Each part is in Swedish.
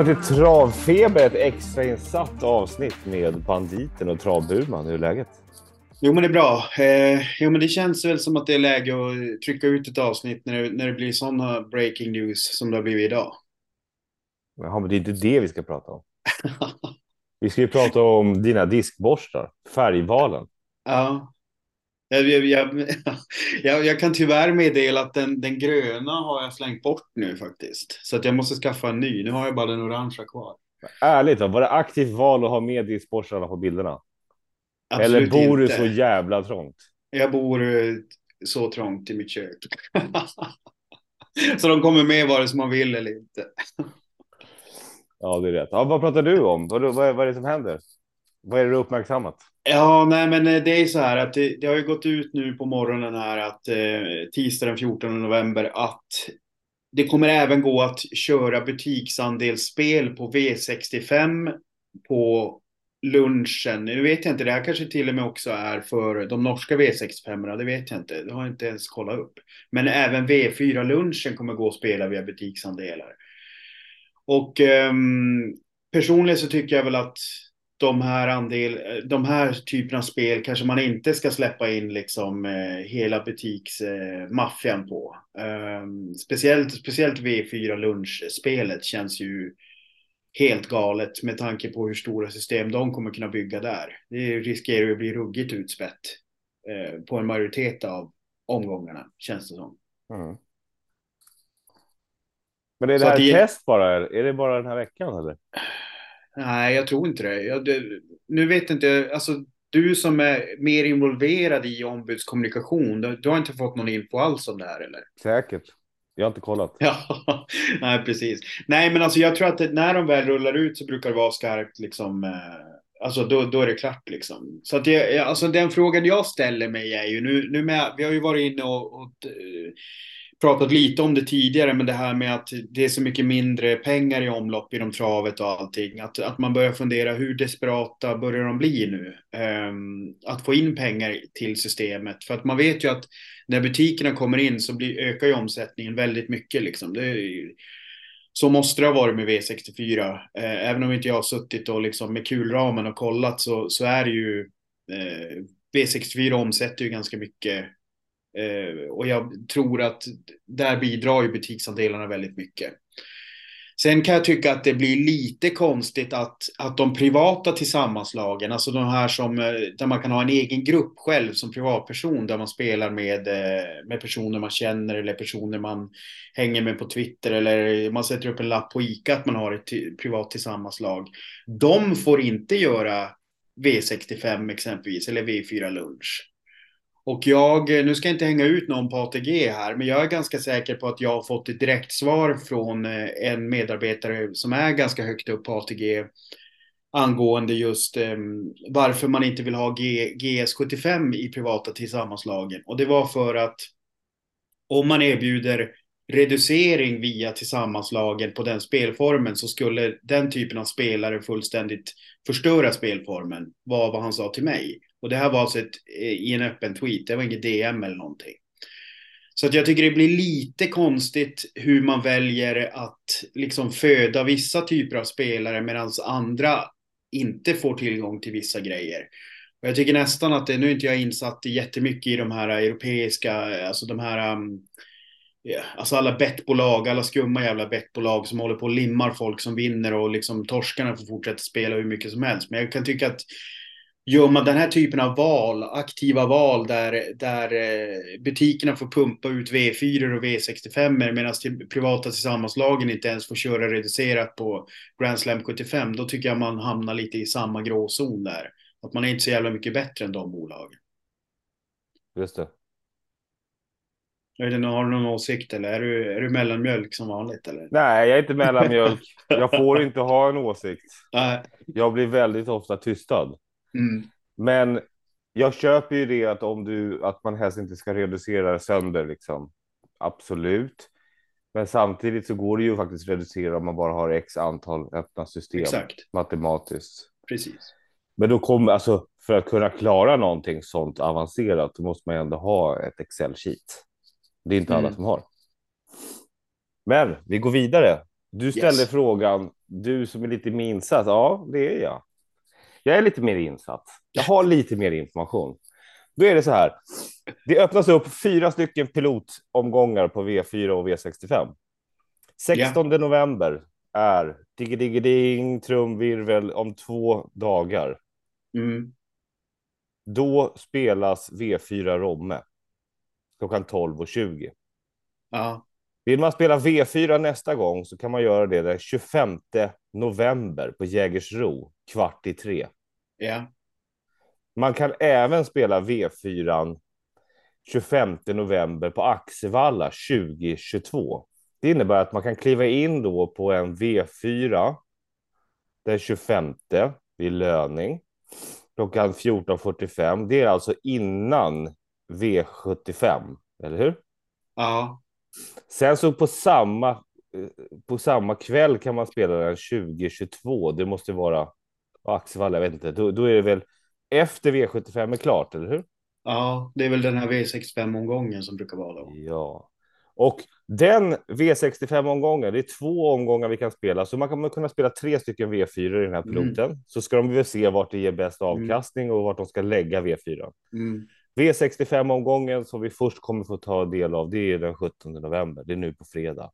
Välkommen till Travfeber, ett extrainsatt avsnitt med banditen och Travburman. Hur är läget? Jo men det är bra. Eh, jo men det känns väl som att det är läge att trycka ut ett avsnitt när det, när det blir sådana breaking news som det har blivit idag. Jaha, men det är inte det vi ska prata om. vi ska ju prata om dina diskborstar, färgvalen. Ja. Jag, jag, jag, jag, kan tyvärr meddela att den, den gröna har jag slängt bort nu faktiskt. Så att jag måste skaffa en ny. Nu har jag bara den orangea kvar. Ärligt då, var det aktivt val att ha med diskborstarna på bilderna? Absolut Eller bor inte. du så jävla trångt? Jag bor eh, så trångt i mitt kök. så de kommer med vare sig man vill eller inte. Ja, det är rätt. Ja, vad pratar du om? Vad, vad, vad är det som händer? Vad är det du uppmärksammat? Ja, nej, men eh, det är så här att det, det har ju gått ut nu på morgonen här att eh, tisdag den 14 november att det kommer även gå att köra butiksandelsspel på V65 på lunchen. Nu vet jag inte, det här kanske till och med också är för de norska V65, det vet jag inte. Det har jag inte ens kollat upp. Men även V4-lunchen kommer gå att spela via butiksandelar. Och eh, personligen så tycker jag väl att de här, andel, de här typerna av spel kanske man inte ska släppa in liksom eh, hela butiksmaffian eh, på. Um, speciellt, speciellt V4 lunchspelet känns ju helt galet med tanke på hur stora system de kommer kunna bygga där. Det riskerar ju att bli ruggigt utspätt eh, på en majoritet av omgångarna känns det som. Mm. Men är det här det... test bara? Är det bara den här veckan eller? Nej, jag tror inte det. Jag, det nu vet inte, alltså du som är mer involverad i ombudskommunikation, du, du, har inte fått någon info alls om det här eller? Säkert. Jag har inte kollat. Ja, nej precis. Nej, men alltså jag tror att det, när de väl rullar ut så brukar det vara skarpt liksom. Eh, alltså då, då är det klart liksom. Så att det, alltså den frågan jag ställer mig är ju nu, nu med, vi har ju varit inne och, och pratat lite om det tidigare, men det här med att det är så mycket mindre pengar i omlopp inom travet och allting. Att, att man börjar fundera hur desperata börjar de bli nu? Um, att få in pengar till systemet. För att man vet ju att när butikerna kommer in så blir, ökar ju omsättningen väldigt mycket. Liksom. Det är, så måste det ha varit med V64. Uh, eh, även om inte jag har suttit och liksom med kulramen och kollat så, så är det ju eh, uh, V64 omsätter ju ganska mycket Eh, och jag tror att där bidrar ju butiksandelarna väldigt mycket. Sen kan jag tycka att det blir lite konstigt att, att de privata tillsammanslagen, alltså de här som, eh, där man kan ha en egen grupp själv som privatperson, där man spelar med, eh, med personer man känner eller personer man hänger med på Twitter eller man sätter upp en lapp på ICA att man har ett privat tillsammanslag. De får inte göra V65 exempelvis, eller V4 lunch. Och jag, eh, nu ska jag inte hänga ut någon på ATG här, men jag är ganska säker på att jag har fått ett direkt svar från eh, en medarbetare som är ganska högt upp på ATG angående just um, varför man inte vill ha G, GS75 i privata tillsammanslagen. Och det var för att om man erbjuder reducering via tillsammanslagen på den spelformen så skulle den typen av spelare fullständigt förstöra spelformen, var vad han sa till mig. Och det här var alltså ett, eh, i en öppen tweet, det var inget DM eller någonting. Så att jag tycker det blir lite konstigt hur man väljer att liksom föda vissa typer av spelare medan andra inte får tillgång till vissa grejer. Och jag tycker nästan att det, nu är inte jag insatt jättemycket i de här europeiska, alltså de här, um, alltså alla bettbolag, alla skumma jävla bettbolag som håller på och limmar folk som vinner och liksom torskarna får fortsätta spela hur mycket som helst. Men jag kan tycka att gör man den här typen av val, aktiva val där, där eh, butikerna får pumpa ut V4 och V65 medan till privata tillsammanslagen inte ens får köra reducerat på Grand Slam 75, då tycker jag man hamnar lite i samma gråzon där. Att man är inte så jävla mycket bättre än de bolagen. Just det. Har du någon åsikt eller är du, är du mellanmjölk som vanligt? Eller? Nej, jag är inte mellanmjölk. Jag får inte ha en åsikt. Jag blir väldigt ofta tystad. Mm. Men jag köper ju det att om du att man helst inte ska reducera sönder liksom. Absolut. Men samtidigt så går det ju faktiskt reducera om man bara har x antal öppna system Exakt. matematiskt. Precis. Men då kommer alltså för att kunna klara någonting sånt avancerat, då måste man ändå ha ett Excel sheet. Det är inte mm. alla som har. Men vi går vidare. Du ställde Yes. frågan, du som är lite mer insatt. Ja, det är jag. Jag är lite mer insatt. Jag har lite mer information. Då är det så här. Det öppnas upp fyra stycken pilotomgångar på V4 och V65. 16 november är digge-digge-ding, trumvirvel om två dagar. Mm. Då spelas V4 Romme klockan 12.20. Ja. Vill man spela V4 nästa gång så kan man göra det den 25 november på Jägersro kvart i tre. Ja. Man kan även spela V4 25 november på Axevalla 2022. Det innebär att man kan kliva in då på en V4 den 25 vid löning klockan 14.45. Det är alltså innan V75, eller hur? Ja. Sen så på samma, eh, på samma kväll kan man spela den 2022. Det måste vara Axevalla, jag vet inte. Då, då är det väl efter V75 är klart, eller hur? Ja, det är väl den här V65-omgången som brukar vara då. Ja. Och den V65-omgången, det är två omgångar vi kan spela, så man kommer kunna spela tre stycken V4 i den här piloten. Mm. Så ska de väl se vart det ger bäst avkastning och vart de ska lägga V4. Mm. V65-omgången som vi först kommer få ta del av, det är den 17 november. Det är nu på fredag.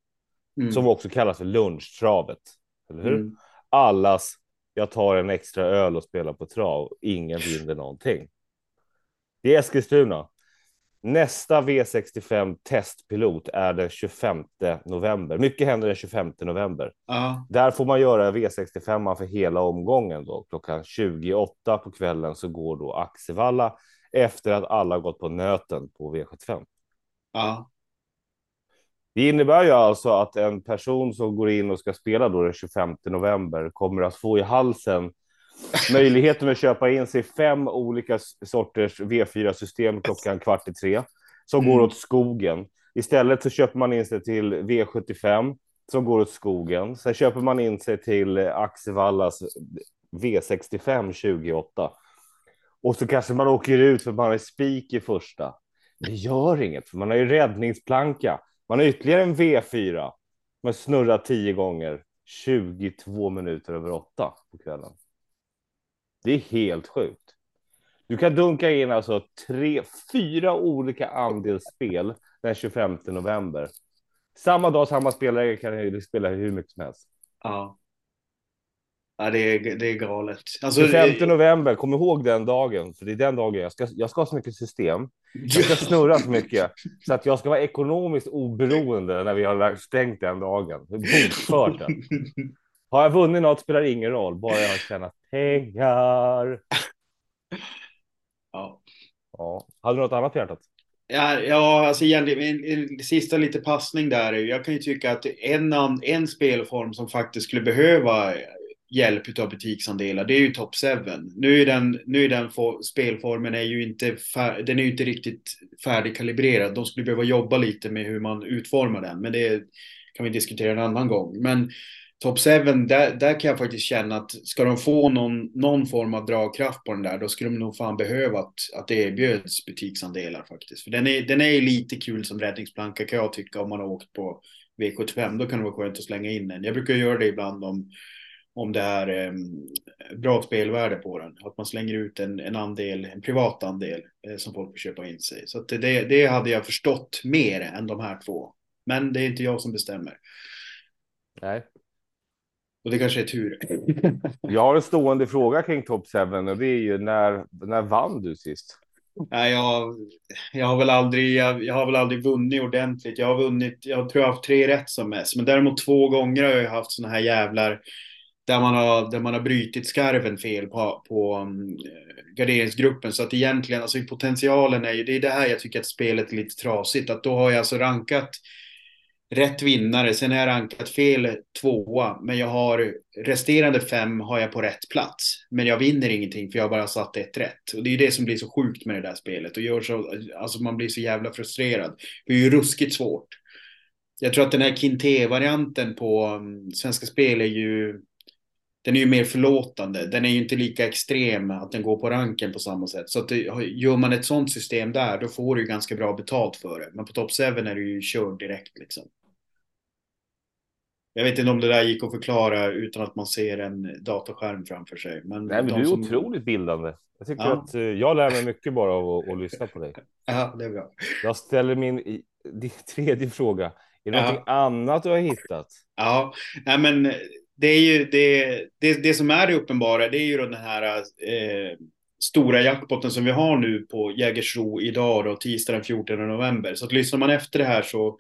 Mm. Som också kallas för lunchtravet. Eller hur? Mm. Allas, jag tar en extra öl och spelar på trav. Ingen vinner någonting. Det är Eskilstuna. Nästa V65 testpilot är den 25 november. Mycket händer den 25 november. Ja. Där får man göra V65 för hela omgången då. Klockan 28 på kvällen så går då Axevalla efter att alla gått på nöten på V75. Ja. Det innebär ju alltså att en person som går in och ska spela då den 25 november kommer att få i halsen möjligheten att köpa in sig fem olika sorters V4-system klockan kvart i tre som Mm. går åt skogen. Istället så köper man in sig till V75 som går åt skogen. Sen köper man in sig till Axevallas V65 28. Och så kanske man åker ut för man är spik i första. Det gör inget, för man har ju räddningsplanka. Man har ytterligare en V4. Man snurrar tio gånger. 22 minuter över åtta på kvällen. Det är helt sjukt. Du kan dunka in alltså tre, fyra olika andelsspel den 25 november. Samma dag, samma spelare kan ju spela hur mycket som helst. Ja. Ja, det är, det är galet. Alltså, 25 november, kom ihåg den dagen, för det är den dagen jag ska, jag ska ha så mycket system. Jag ska snurra så mycket så att jag ska vara ekonomiskt oberoende när vi har stängt den dagen. Bokfört den. Har jag vunnit något spelar ingen roll, bara jag har tjänat pengar. Ja. Ja. Hade du något annat på hjärtat? Ja, ja, alltså egentligen en, sista lite passning där. Jag kan ju tycka att en, en spelform som faktiskt skulle behöva hjälp av butiksandelar, det är ju Top 7. Nu är den, nu är den for, spelformen är ju inte, fär, den är ju inte riktigt färdigkalibrerad. De skulle behöva jobba lite med hur man utformar den, men det kan vi diskutera en annan gång. Men Top 7, där, där kan jag faktiskt känna att ska de få någon, någon form av dragkraft på den där, då skulle de nog fan behöva att, att det erbjöds butiksandelar faktiskt. För den är, den är ju lite kul som räddningsplanka kan jag tycka om man har åkt på V75. Då kan det vara skönt att slänga in den. Jag brukar göra det ibland om, om det är eh, bra spelvärde på den. Att man slänger ut en, en andel, en privat andel eh, som folk får köpa in sig. Så att det, det hade jag förstått mer än de här två. Men det är inte jag som bestämmer. Nej. Och det kanske är tur. Jag har en stående fråga kring Top 7 och det är ju när, när vann du sist? Nej, jag, jag har väl aldrig, jag, jag, har väl aldrig vunnit ordentligt. Jag har vunnit, jag tror jag har haft tre rätt som mest. Men däremot två gånger har jag haft såna här jävlar där man har, där man har brytit skarven fel på, på um, garderingsgruppen. Så att egentligen, alltså potentialen är ju, det är det här jag tycker att spelet är lite trasigt. Att då har jag alltså rankat rätt vinnare, sen har jag rankat fel tvåa, men jag har resterande fem har jag på rätt plats. Men jag vinner ingenting för jag har bara satt ett rätt. Och det är ju det som blir så sjukt med det där spelet och gör så, alltså man blir så jävla frustrerad. Det är ju ruskigt svårt. Jag tror att den här Kinte-varianten på mm, Svenska Spel är ju den är ju mer förlåtande. Den är ju inte lika extrem att den går på ranken på samma sätt. Så att det, gör man ett sånt system där, då får du ju ganska bra betalt för det. Men på Top 7 är du ju körd direkt liksom. Jag vet inte om det där gick att förklara utan att man ser en datorskärm framför sig. Men, Nej, men du är som... otroligt bildande. Jag tycker ja. att uh, jag lär mig mycket bara av att, att lyssna på dig. Ja, det är bra. Jag ställer min tredje fråga. Är det ja. någonting annat du har hittat? Ja, nej, men det är ju det, det, det som är det uppenbara. Det är ju den här eh, stora jackpotten som vi har nu på Jägersro idag då, tisdag den 14 november. Så att lyssnar man efter det här så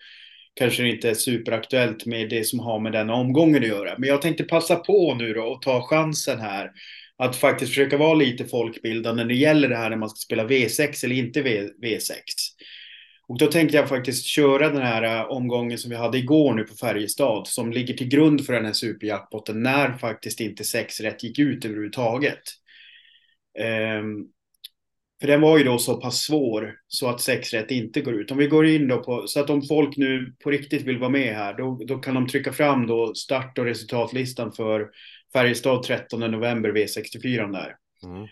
kanske det inte är superaktuellt med det som har med den omgången att göra. Men jag tänkte passa på nu då och ta chansen här att faktiskt försöka vara lite folkbildande när det gäller det här när man ska spela V6 eller inte v, V6. Och då tänkte jag faktiskt köra den här äh, omgången som vi hade igår nu på Färjestad som ligger till grund för den här superjackpotten när faktiskt inte sex rätt gick ut överhuvudtaget. Um, för den var ju då så pass svår så att sex rätt inte går ut. Om vi går in då på, så att om folk nu på riktigt vill vara med här, då, då kan de trycka fram då start och resultatlistan för Färjestad 13 november V64 där. Mm.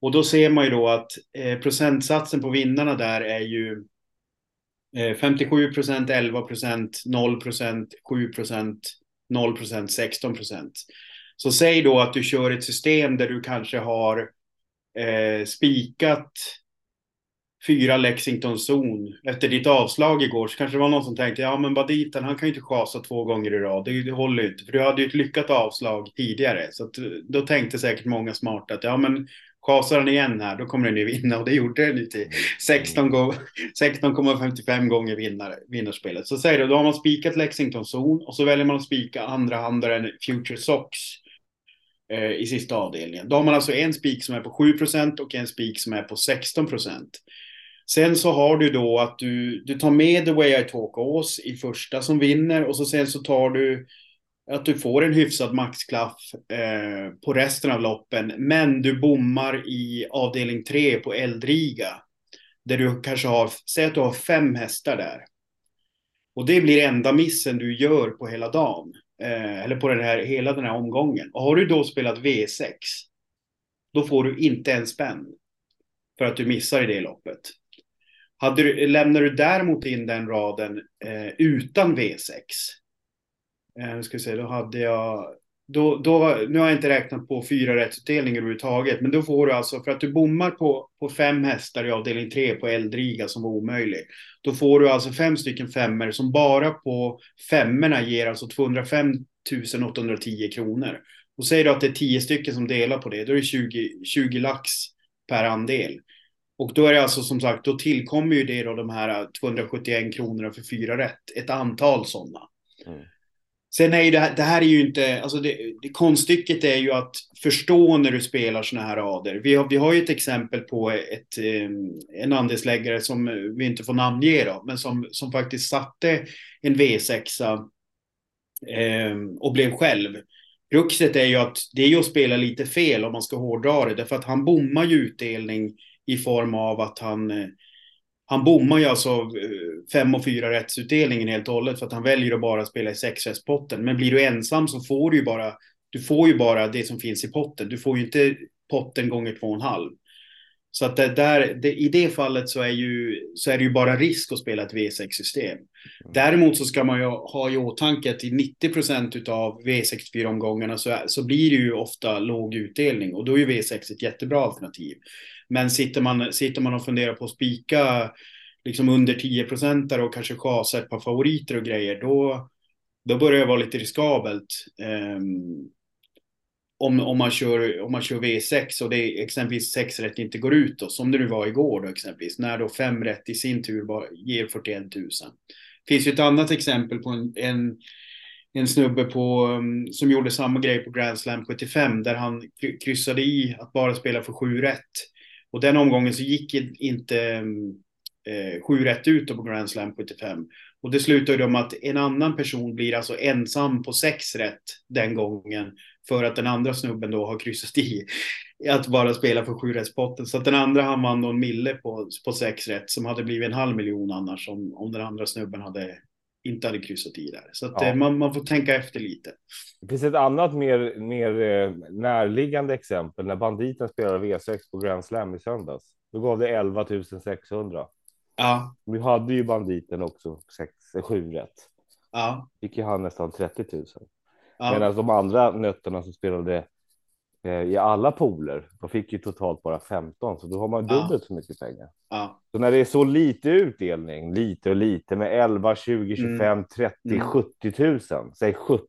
Och då ser man ju då att eh, procentsatsen på vinnarna där är ju Eh, 57 procent, 11 procent, 0 procent, 7 procent, 0 procent, 16 procent. Så säg då att du kör ett system där du kanske har eh, spikat fyra Lexington zon efter ditt avslag igår så kanske det var någon som tänkte ja men Baditen han kan ju inte chasa två gånger i rad. Det, det håller ju inte. För du hade ju ett lyckat avslag tidigare. Så att, då tänkte säkert många smarta att ja men Kasar den igen här, då kommer den ju vinna och det gjorde den ju till 16,55 gånger vinnare, vinnarspelet. Så säger du, då har man spikat Lexington zon och så väljer man att spika andra handaren Future Sox eh, i sista avdelningen. Då har man alltså en spik som är på 7% och en spik som är på 16% Sen så har du då att du, du tar med The Way I Talk Ås i första som vinner och så sen så tar du att du får en hyfsad maxklaff eh, på resten av loppen, men du bommar i avdelning 3 på Eldriga. Där du kanske har, säg att du har fem hästar där. Och det blir enda missen du gör på hela dagen. Eh, eller på den här, hela den här omgången. Och har du då spelat V6, då får du inte en spänn. För att du missar i det loppet. Hade du, lämnar du däremot in den raden eh, utan V6, Eh, ska se, då hade jag... Då, då, nu har jag inte räknat på fyra rättsutdelningar överhuvudtaget, men då får du alltså, för att du bommar på, på fem hästar i avdelning tre på Eldriga som var omöjlig, då får du alltså fem stycken femmer som bara på femmorna ger alltså 205 810 kronor. Och säger du att det är tio stycken som delar på det, då är det 20, 20 lax per andel. Och då är det alltså som sagt, då tillkommer ju det då de här 271 kronorna för fyra rätt, ett antal sådana. Mm. Sen är ju det här, det här är ju inte, alltså det, det konststycket är ju att förstå när du spelar sådana här rader. Vi har, vi har ju ett exempel på ett, ehm, en andelsläggare som vi inte får namnge då, men som, som faktiskt satte en V6 eh, och blev själv. Kruxet är ju att det är ju att spela lite fel om man ska hårdra det, därför att han bommar ju utdelning i form av att han eh, han bommar ju alltså eh, fem och fyra rättsutdelningen helt och hållet för att han väljer att bara spela i sexrättspotten. Men blir du ensam så får du ju bara, du får ju bara det som finns i potten. Du får ju inte potten gånger två och en halv. Så att det där, det, i det fallet så är, ju, så är det ju bara risk att spela ett V6-system. Mm. Däremot så ska man ju ha i åtanke att i 90 procent av V64-omgångarna så, så blir det ju ofta låg utdelning och då är ju V6 ett jättebra alternativ. Men sitter man, sitter man och funderar på att spika liksom under 10 procentare och kanske chasa ett par favoriter och grejer, då, då börjar det vara lite riskabelt. Um, om, om, man kör, om man kör V6 och det exempelvis 6 rätt inte går ut då, som det nu var igår då exempelvis, när då 5 rätt i sin tur bara ger 41 000. Det finns ju ett annat exempel på en, en, en snubbe på, ehm, som gjorde samma grej på Grand Slam 75 där han kryssade i att bara spela för 7 rätt och den omgången så gick inte eh, sju rätt ut på Grand Slam 75. Och det slutar ju med att en annan person blir alltså ensam på sex rätt den gången. För att den andra snubben då har kryssat i att bara spela för sju potten. Så att den andra han vann då en mille på, på sex rätt som hade blivit en halv miljon annars om, om den andra snubben hade inte hade kryssat i där. Så att ja. Eh, man, man får tänka efter lite. Det finns ett annat mer, mer eh, närliggande exempel när banditen spelade V6 på Grand Slam i söndags. Då gav det 11 600. Ja. Vi hade ju banditen också 6, 7 rätt. Ja, Fick ju han nästan 30 000. ja, Medan de andra nötterna som spelade eh, i alla pooler, de fick ju totalt bara 15, så då har man Ja. dubbelt så mycket pengar. ja, Så när det är så lite utdelning, lite och lite med 11, 20, 25, 30, Mm. 70 000, säg 70,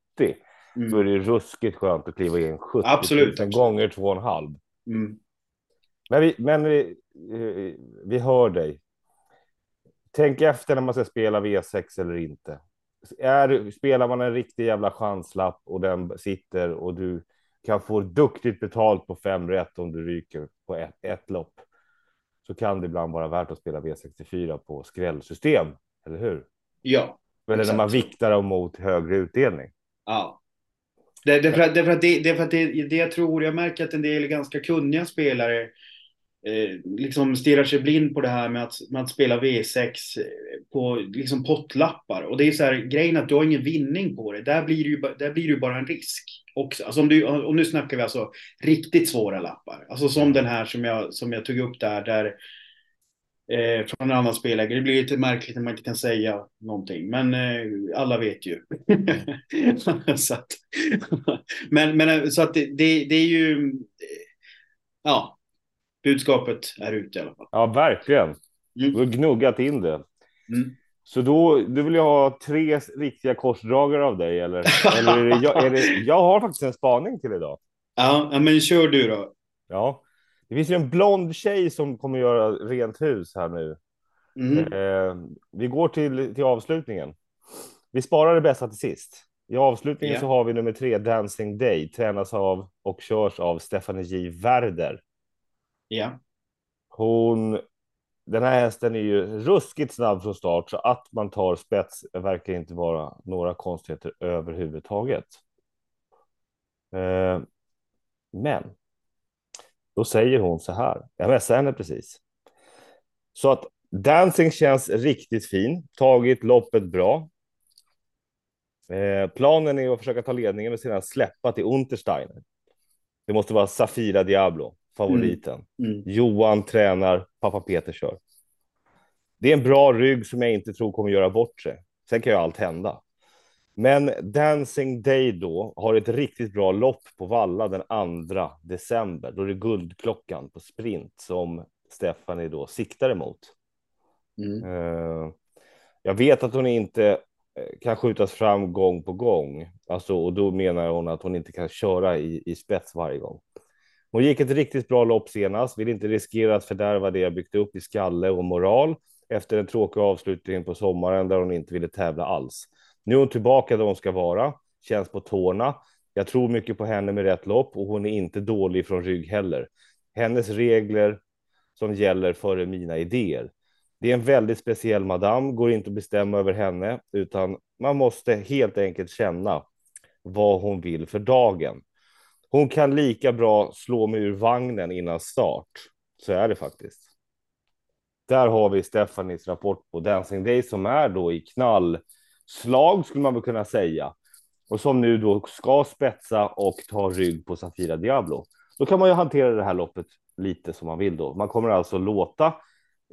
mm, då är det ruskigt skönt att kliva in 70 000 Absolut, absolut. gånger två och en halv. mm. Men vi, men vi, eh, vi hör dig. Tänk efter när man ska spela V6 eller inte. Är, spelar man en riktig jävla chanslapp och den sitter och du kan få duktigt betalt på fem rätt om du ryker på ett, ett lopp. Så kan det ibland vara värt att spela V64 på skrällsystem, eller hur? Ja, Eller när man viktar dem mot högre utdelning. ja. Det, är för att, det, är för att det, det, är för att det, det jag tror, jag märker att en del ganska kunniga spelare eh, liksom stirrar sig blind på det här med att, med att spela V6 på liksom pottlappar. Och det är så här, grejen att du har ingen vinning på det. Där blir det ju, där blir det ju bara en risk också. Alltså om, du, och nu snackar vi alltså riktigt svåra lappar. Alltså som den här som jag, som jag tog upp där, där eh, från en annan spelägare. Det blir lite märkligt när man inte kan säga någonting, men eh, alla vet ju. så att, men, men så att det, det, det är ju, eh, ja, budskapet är ute i alla fall. Ja, verkligen. Mm. Du har gnuggat in det. Mm. Så då, du vill ha tre riktiga korsdragare av dig eller? eller är det, jag, är det, jag har faktiskt en spaning till idag. Ja, men kör du då. Ja, det finns ju en blond tjej som kommer göra rent hus här nu. Mm. Eh, vi går till, till avslutningen. Vi sparar det bästa till sist. I avslutningen Ja. så har vi nummer tre, Dancing Day, tränas av och körs av Stephanie J. Werder. Ja. Hon, den här hästen är ju ruskigt snabb från start, så att man tar spets verkar inte vara några konstigheter överhuvudtaget. Eh, men då säger hon så här. Jag messade henne precis. Så att dancing känns riktigt fin. Tagit loppet bra. Eh, planen är att försöka ta ledningen och sedan släppa till Untersteiner. Det måste vara Safira Diablo, favoriten. Mm. Johan tränar, pappa Peter kör. Det är en bra rygg som jag inte tror kommer göra bort sig. Sen kan ju allt hända. Men Dancing Day då har ett riktigt bra lopp på Valla den 2 december. Då är det guldklockan på sprint som Stephanie då siktar emot. Mm. Eh, jag vet att hon inte eh, kan skjutas fram gång på gång. Alltså, och då menar hon att hon inte kan köra i, i spets varje gång. Hon gick ett riktigt bra lopp senast, vill inte riskera att fördärva det jag byggt upp i skalle och moral efter en tråkig avslutning på sommaren där hon inte ville tävla alls. Nu är hon tillbaka där hon ska vara, känns på tårna. Jag tror mycket på henne med rätt lopp och hon är inte dålig från rygg heller. Hennes regler som gäller före mina idéer. Det är en väldigt speciell madam, går inte att bestämma över henne, utan man måste helt enkelt känna vad hon vill för dagen. Hon kan lika bra slå mig ur vagnen innan start. Så är det faktiskt. Där har vi Stefanis rapport på Dancing Day som är då i knallslag skulle man väl kunna säga. Och som nu då ska spetsa och ta rygg på Safira Diablo. Då kan man ju hantera det här loppet lite som man vill då. Man kommer alltså låta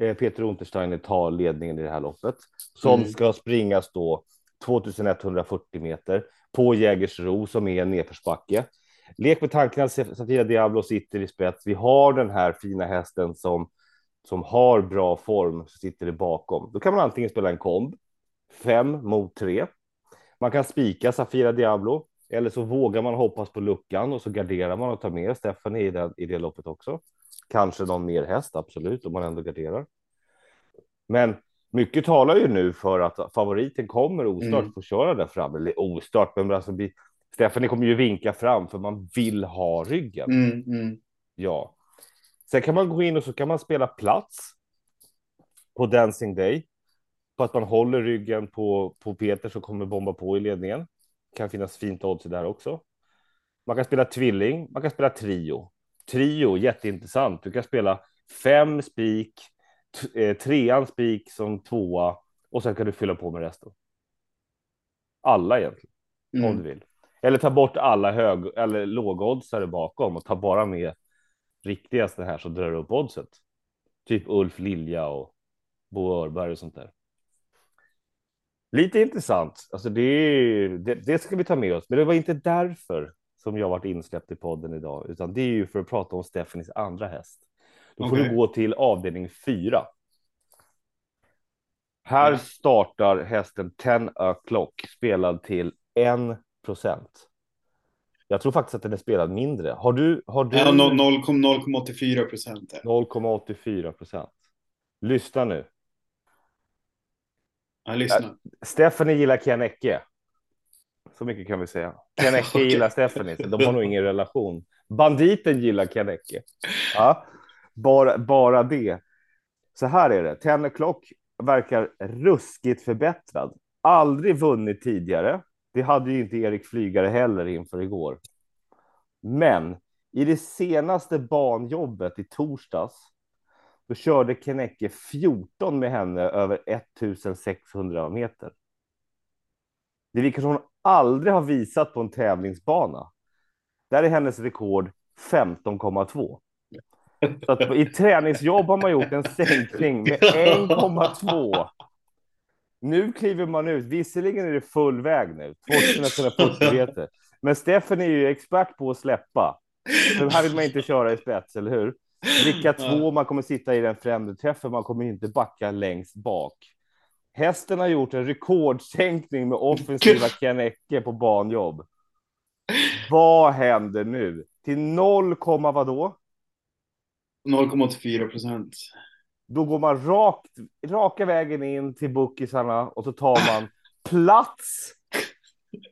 eh, Peter Untersteiner ta ledningen i det här loppet som Mm. ska springas då 2140 meter på Jägersro som är en nedförsbacke. Lek med tanken att Safira Diablo sitter i spets. Vi har den här fina hästen som som har bra form så sitter det bakom. Då kan man antingen spela en komb, fem mot tre. Man kan spika Safira Diablo eller så vågar man hoppas på luckan och så garderar man och tar med Stephanie i det, i det loppet också. Kanske någon mer häst, absolut, om man ändå garderar. Men mycket talar ju nu för att favoriten kommer ostört Mm. få köra där fram, eller ostört, men alltså bli, Stephanie kommer ju vinka fram för man vill ha ryggen. Mm, mm. Ja. Sen kan man gå in och så kan man spela plats på Dancing Day. På att man håller ryggen på, på Peter som kommer bomba på i ledningen. Kan finnas fint odds där också. Man kan spela tvilling, man kan spela trio. Trio, jätteintressant. Du kan spela fem spik, eh, trean spik som tvåa och sen kan du fylla på med resten. Alla egentligen, om Mm. du vill. Eller ta bort alla hög eller lågoddsare bakom och ta bara med riktigaste här så drar upp oddset. Typ Ulf Lilja och Bo Örberg och sånt där. Lite intressant. Alltså det, det, det ska vi ta med oss, men det var inte därför som jag varit insläppt i podden idag, utan det är ju för att prata om Stephanies andra häst. Då får Okej. du gå till avdelning fyra. Här startar hästen 10 o'clock spelad till 1 procent. Jag tror faktiskt att den är spelad mindre. Har du? Har du? Ja, noll- noll kom- 0,84 procent. 0,84 procent. Lyssna nu. Jag lyssnar. Stephanie gillar Ken Ecke. Så mycket kan vi säga. Ken Ecke Okej. gillar Stephanie, de har nog ingen relation. Banditen gillar Ken Ecke. Ja, bara, bara det. Så här är det. Ten o'clock verkar ruskigt förbättrad. Aldrig vunnit tidigare. Det hade ju inte Erik Flygare heller inför igår. Men i det senaste banjobbet i torsdags då körde Kenecke 14 med henne över 1600 meter. Det vilket hon aldrig har visat på en tävlingsbana. Där är hennes rekord 15,2. Så I träningsjobb har man gjort en sänkning med 1,2. Nu kliver man ut. Visserligen är det full väg nu, 2140 meter. Men Steffen är ju expert på att släppa. Så här vill man inte köra i spets, eller hur? Bricka två, man kommer sitta i den främre träffen, man kommer inte backa längst bak. Hästen har gjort en rekordsänkning med offensiva Ken Ecke på banjobb. Vad händer nu? Till 0, vadå? 0,84 procent. Då går man rakt, raka vägen in till bookisarna och så tar man plats.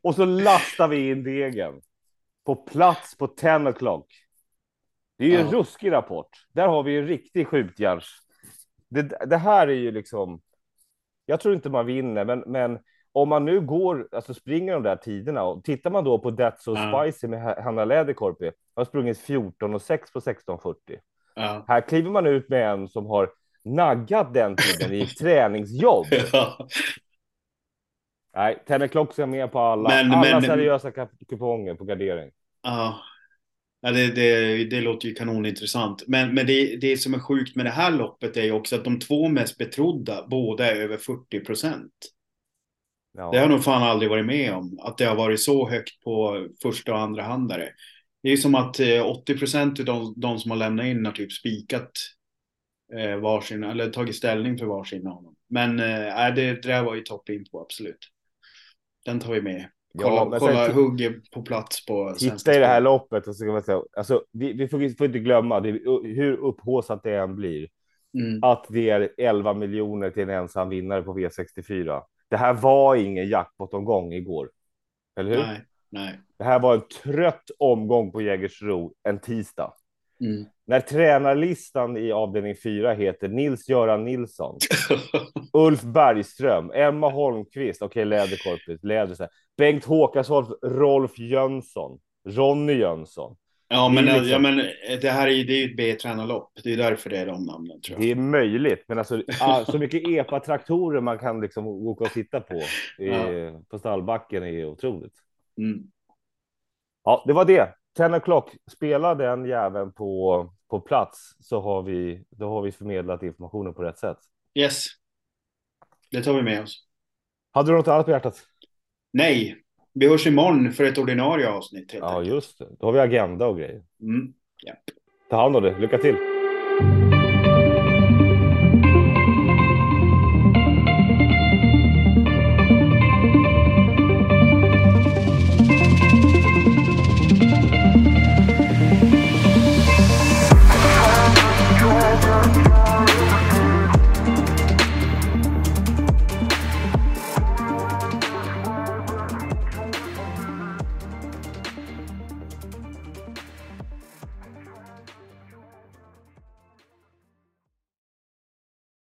Och så lastar vi in degen. På plats på 10 o'clock. Det är ju en Ja. ruskig rapport. Där har vi en riktig skjutjärns. Det, det här är ju liksom. Jag tror inte man vinner, men, men om man nu går, alltså springer de där tiderna och tittar man då på That's So Ja. Spicy med Ha- Hanna Läderkorpi. Har sprungit 14 och 6 på 1640. Ja. Här kliver man ut med en som har naggat den tiden i träningsjobb. Ja. Nej, Ten O'Clock ska med på alla, Men- alla men- seriösa kuponger på gardering. Ja. Ja, det, det, det låter ju kanonintressant. Men, men det, det som är sjukt med det här loppet är ju också att de två mest betrodda, båda är över 40 procent. Ja. Det har jag nog fan aldrig varit med om. Att det har varit så högt på första och andra handare. Det är ju som att eh, 80 procent av de, de som har lämnat in har typ spikat eh, varsin, eller tagit ställning för varsin av dem. Men eh, det, det där var ju toppinfo, absolut. Den tar vi med. Kolla, Ja, kolla hugger på plats på Titta i det här loppet och så kan man säga, alltså, vi, vi får, vi får inte glömma det, hur upphaussat det än blir, Mm. att det är 11 miljoner till en ensam vinnare på V64. Det här var ingen jackpot-omgång igår. Eller hur? Nej, nej. Det här var en trött omgång på Jägersro en tisdag. Mm. När tränarlistan i avdelning 4 heter Nils-Göran Nilsson, Ulf Bergström, Emma Holmqvist, okej Läderkorpet, Läder, Bengt Håkansson, Rolf Jönsson, Ronny Jönsson. ja, Det men, liksom- ja, men det här är ju det är ju ett B-tränarlopp. Det är därför det är de namnen tror Det jag. är möjligt, men alltså ah, så mycket epa-traktorer man kan liksom åka och titta på i, Ja. på stallbacken är otroligt. Mm. Ja, det var det. 10 o'clock. Spela den jäveln på, på plats så har vi, då har vi förmedlat informationen på rätt sätt. Yes. Det tar vi med oss. Hade du något annat på hjärtat? Nej, vi hörs imorgon för ett ordinarie avsnitt. Ja, enkelt. just det. Då har vi agenda och grejer. Mm. Ja. Ta hand om det. Lycka till!